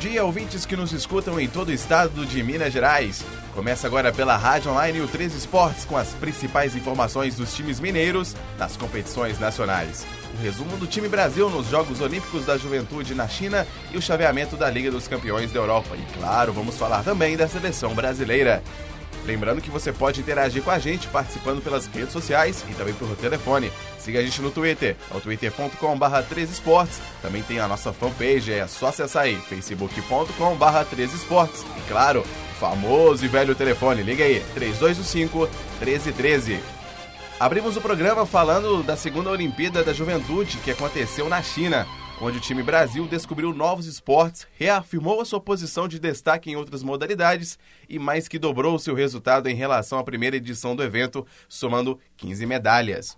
dia, ouvintes que nos escutam em todo o estado de Minas Gerais. Começa agora pela Rádio Online o 13 Esportes com as principais informações dos times mineiros nas competições nacionais. O resumo do time Brasil nos Jogos Olímpicos da Juventude na China e o chaveamento da Liga dos Campeões da Europa. E claro, vamos falar também da seleção brasileira. Lembrando que você pode interagir com a gente participando pelas redes sociais e também pelo telefone. Siga a gente no Twitter, é o twitter.com.br 13esportes. Também tem a nossa fanpage, é só acessar aí, facebook.com.br 13esportes. E claro, o famoso e velho telefone, liga aí, 3225 1313. Abrimos o programa falando da segunda Olimpíada da Juventude que aconteceu na China onde o time Brasil descobriu novos esportes, reafirmou a sua posição de destaque em outras modalidades e mais que dobrou seu resultado em relação à primeira edição do evento, somando 15 medalhas.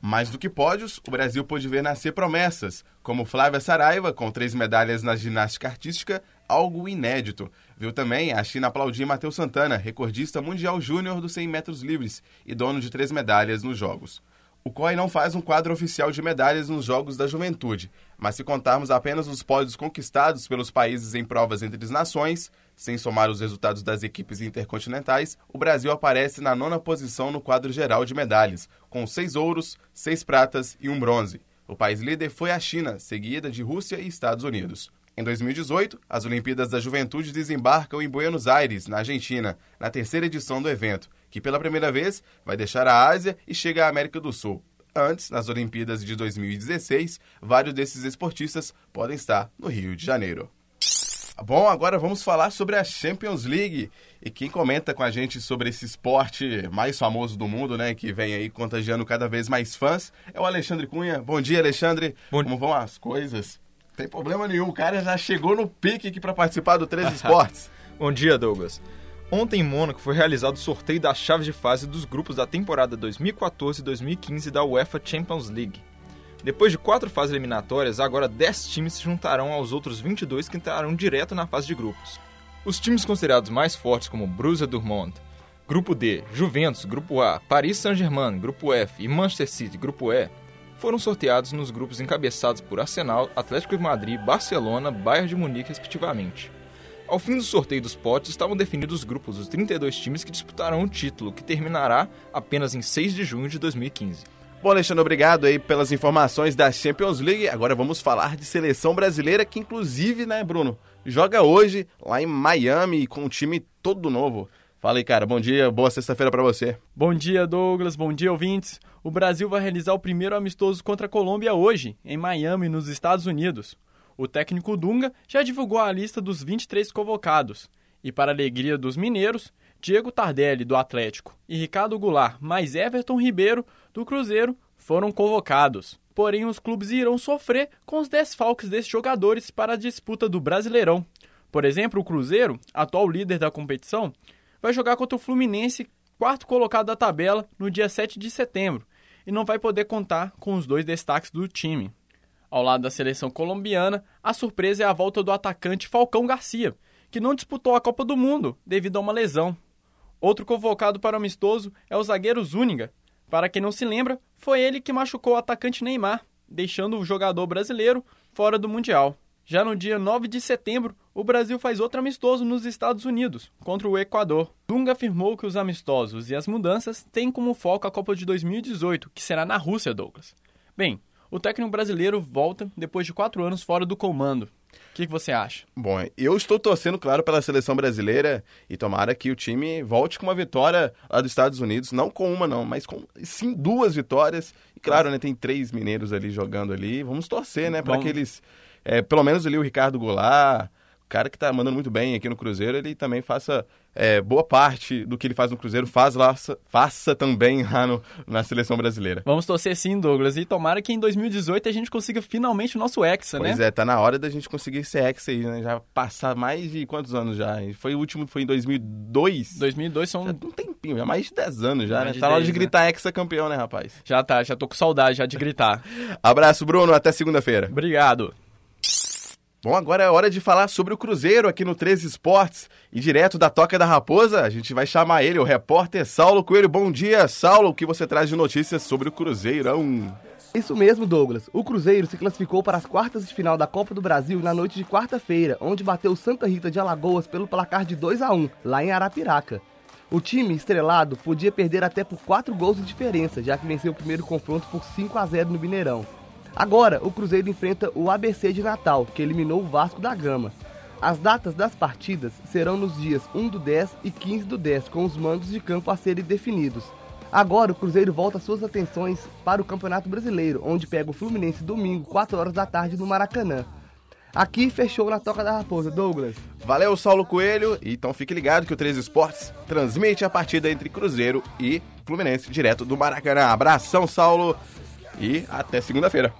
Mais do que pódios, o Brasil pôde ver nascer promessas, como Flávia Saraiva, com três medalhas na ginástica artística, algo inédito. Viu também a China aplaudir Matheus Santana, recordista mundial júnior dos 100 metros livres e dono de três medalhas nos Jogos. O COI não faz um quadro oficial de medalhas nos Jogos da Juventude, mas se contarmos apenas os pódios conquistados pelos países em provas entre as nações, sem somar os resultados das equipes intercontinentais, o Brasil aparece na nona posição no quadro geral de medalhas, com seis ouros, seis pratas e um bronze. O país líder foi a China, seguida de Rússia e Estados Unidos. Em 2018, as Olimpíadas da Juventude desembarcam em Buenos Aires, na Argentina, na terceira edição do evento, que pela primeira vez vai deixar a Ásia e chega à América do Sul. Antes, nas Olimpíadas de 2016, vários desses esportistas podem estar no Rio de Janeiro. Bom, agora vamos falar sobre a Champions League. E quem comenta com a gente sobre esse esporte mais famoso do mundo, né? Que vem aí contagiando cada vez mais fãs, é o Alexandre Cunha. Bom dia, Alexandre. Bom... Como vão as coisas? Não tem problema nenhum, o cara já chegou no pique aqui para participar do Três Esportes. Bom dia, Douglas. Ontem em Mônaco foi realizado o sorteio das chaves de fase dos grupos da temporada 2014-2015 da UEFA Champions League. Depois de quatro fases eliminatórias, agora 10 times se juntarão aos outros 22 que entrarão direto na fase de grupos. Os times considerados mais fortes como Borussia Dortmund, Grupo D, Juventus, Grupo A, Paris Saint-Germain, Grupo F e Manchester City, Grupo E, foram sorteados nos grupos encabeçados por Arsenal, Atlético de Madrid, Barcelona, Bayern de Munique, respectivamente. Ao fim do sorteio dos potes, estavam definidos os grupos dos 32 times que disputarão o título, que terminará apenas em 6 de junho de 2015. Bom, Alexandre, obrigado aí pelas informações da Champions League. Agora vamos falar de seleção brasileira, que inclusive, né, Bruno, joga hoje lá em Miami com um time todo novo. Fala aí, cara. Bom dia, boa sexta-feira para você. Bom dia, Douglas. Bom dia, ouvintes. O Brasil vai realizar o primeiro amistoso contra a Colômbia hoje, em Miami, nos Estados Unidos. O técnico Dunga já divulgou a lista dos 23 convocados. E, para alegria dos mineiros, Diego Tardelli, do Atlético, e Ricardo Goulart, mais Everton Ribeiro, do Cruzeiro, foram convocados. Porém, os clubes irão sofrer com os desfalques desses jogadores para a disputa do Brasileirão. Por exemplo, o Cruzeiro, atual líder da competição, vai jogar contra o Fluminense, quarto colocado da tabela, no dia 7 de setembro, e não vai poder contar com os dois destaques do time. Ao lado da seleção colombiana, a surpresa é a volta do atacante Falcão Garcia, que não disputou a Copa do Mundo devido a uma lesão. Outro convocado para o amistoso é o zagueiro Zúñiga. Para quem não se lembra, foi ele que machucou o atacante Neymar, deixando o jogador brasileiro fora do Mundial. Já no dia 9 de setembro, o Brasil faz outro amistoso nos Estados Unidos, contra o Equador. Dunga afirmou que os amistosos e as mudanças têm como foco a Copa de 2018, que será na Rússia, Douglas. Bem, o técnico brasileiro volta depois de quatro anos fora do comando. O que, que, você acha? Bom, eu estou torcendo, claro, pela seleção brasileira e tomara que o time volte com uma vitória lá dos Estados Unidos, não com uma não, mas com sim duas vitórias. E claro, né, tem três mineiros ali jogando ali. Vamos torcer, né, para que eles, é, pelo menos ali o Ricardo Goulart, cara que está mandando muito bem aqui no Cruzeiro, ele também faça é, boa parte do que ele faz no Cruzeiro, faz lá, faça também lá no, na seleção brasileira. Vamos torcer sim, Douglas, e tomara que em 2018 a gente consiga finalmente o nosso Hexa, né? Pois é, tá na hora da gente conseguir esse Hexa aí, né? Já passar mais de quantos anos já? Foi o último, foi em 2002? 2002 são... Já um tempinho, já mais de 10 anos já, né? Tá na hora de né? gritar Hexa campeão, né, rapaz? Já tá, já tô com saudade já de gritar. Abraço, Bruno, até segunda-feira. Obrigado. Bom, agora é hora de falar sobre o Cruzeiro aqui no 13 Esportes. E direto da Toca da Raposa, a gente vai chamar ele, o repórter Saulo Coelho. Bom dia, Saulo. O que você traz de notícias sobre o Cruzeirão? Isso mesmo, Douglas. O Cruzeiro se classificou para as quartas de final da Copa do Brasil na noite de quarta-feira, onde bateu Santa Rita de Alagoas pelo placar de 2 a 1 lá em Arapiraca. O time estrelado podia perder até por 4 gols de diferença, já que venceu o primeiro confronto por 5 a 0 no Mineirão. Agora, o Cruzeiro enfrenta o ABC de Natal, que eliminou o Vasco da Gama. As datas das partidas serão nos dias 1 do 10 e 15 do 10, com os mandos de campo a serem definidos. Agora o Cruzeiro volta suas atenções para o Campeonato Brasileiro, onde pega o Fluminense domingo, 4 horas da tarde, no Maracanã. Aqui fechou na Toca da Raposa, Douglas. Valeu, Saulo Coelho. Então fique ligado que o 13 Esportes transmite a partida entre Cruzeiro e Fluminense direto do Maracanã. Abração, Saulo. E até segunda-feira.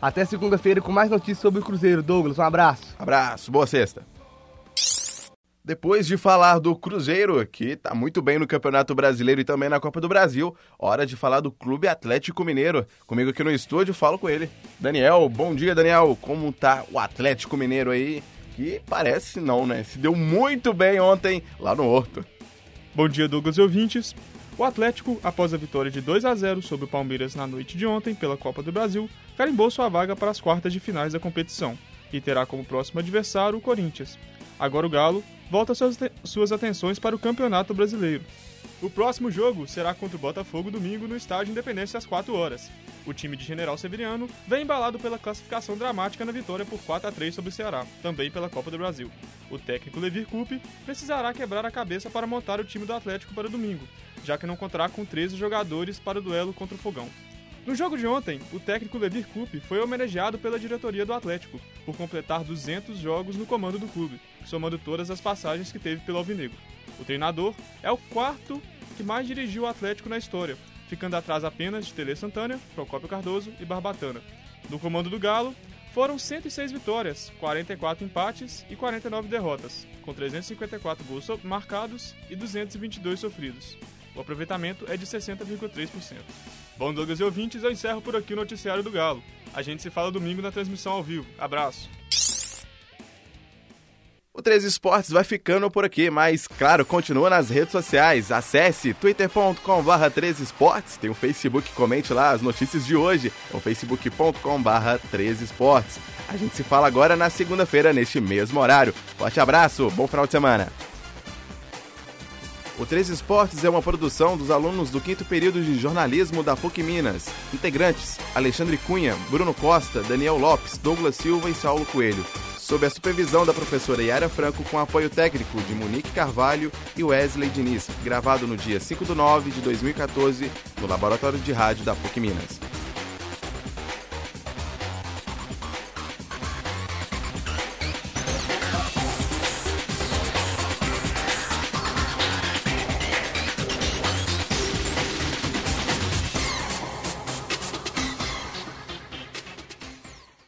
Até segunda-feira com mais notícias sobre o Cruzeiro, Douglas. Um abraço. Abraço, boa sexta. Depois de falar do Cruzeiro, que está muito bem no Campeonato Brasileiro e também na Copa do Brasil, hora de falar do Clube Atlético Mineiro. Comigo aqui no estúdio, falo com ele. Daniel, bom dia, Daniel. Como tá o Atlético Mineiro aí? Que parece não, né? Se deu muito bem ontem lá no Horto. Bom dia, Douglas e ouvintes. O Atlético, após a vitória de 2 a 0 sobre o Palmeiras na noite de ontem pela Copa do Brasil, carimbou sua vaga para as quartas de finais da competição e terá como próximo adversário o Corinthians. Agora o Galo volta suas, suas atenções para o Campeonato Brasileiro. O próximo jogo será contra o Botafogo domingo no estádio Independência às 4 horas. O time de General Severiano vem embalado pela classificação dramática na vitória por 4 a 3 sobre o Ceará, também pela Copa do Brasil. O técnico Levir Coupe precisará quebrar a cabeça para montar o time do Atlético para domingo, já que não contará com 13 jogadores para o duelo contra o Fogão. No jogo de ontem, o técnico Levir Coupe foi homenageado pela diretoria do Atlético por completar 200 jogos no comando do clube, somando todas as passagens que teve pelo Alvinegro. O treinador é o quarto que mais dirigiu o Atlético na história, ficando atrás apenas de Tele Santana, Procópio Cardoso e Barbatana. No comando do Galo, foram 106 vitórias, 44 empates e 49 derrotas, com 354 gols marcados e 222 sofridos. O aproveitamento é de 60,3%. Bom, Douglas e ouvintes, eu encerro por aqui o noticiário do Galo. A gente se fala domingo na transmissão ao vivo. Abraço! O 13 Esportes vai ficando por aqui, mas claro, continua nas redes sociais. Acesse twitter.com/barra 13 Esportes, tem o Facebook, comente lá as notícias de hoje, é o facebook.com/barra 13 Esportes. A gente se fala agora na segunda-feira, neste mesmo horário. Forte abraço, bom final de semana. O 13 Esportes é uma produção dos alunos do quinto período de jornalismo da PUC Minas. Integrantes: Alexandre Cunha, Bruno Costa, Daniel Lopes, Douglas Silva e Saulo Coelho. Sob a supervisão da professora Yara Franco, com apoio técnico de Monique Carvalho e Wesley Diniz, gravado no dia 5 de nove de 2014 no Laboratório de Rádio da PUC Minas.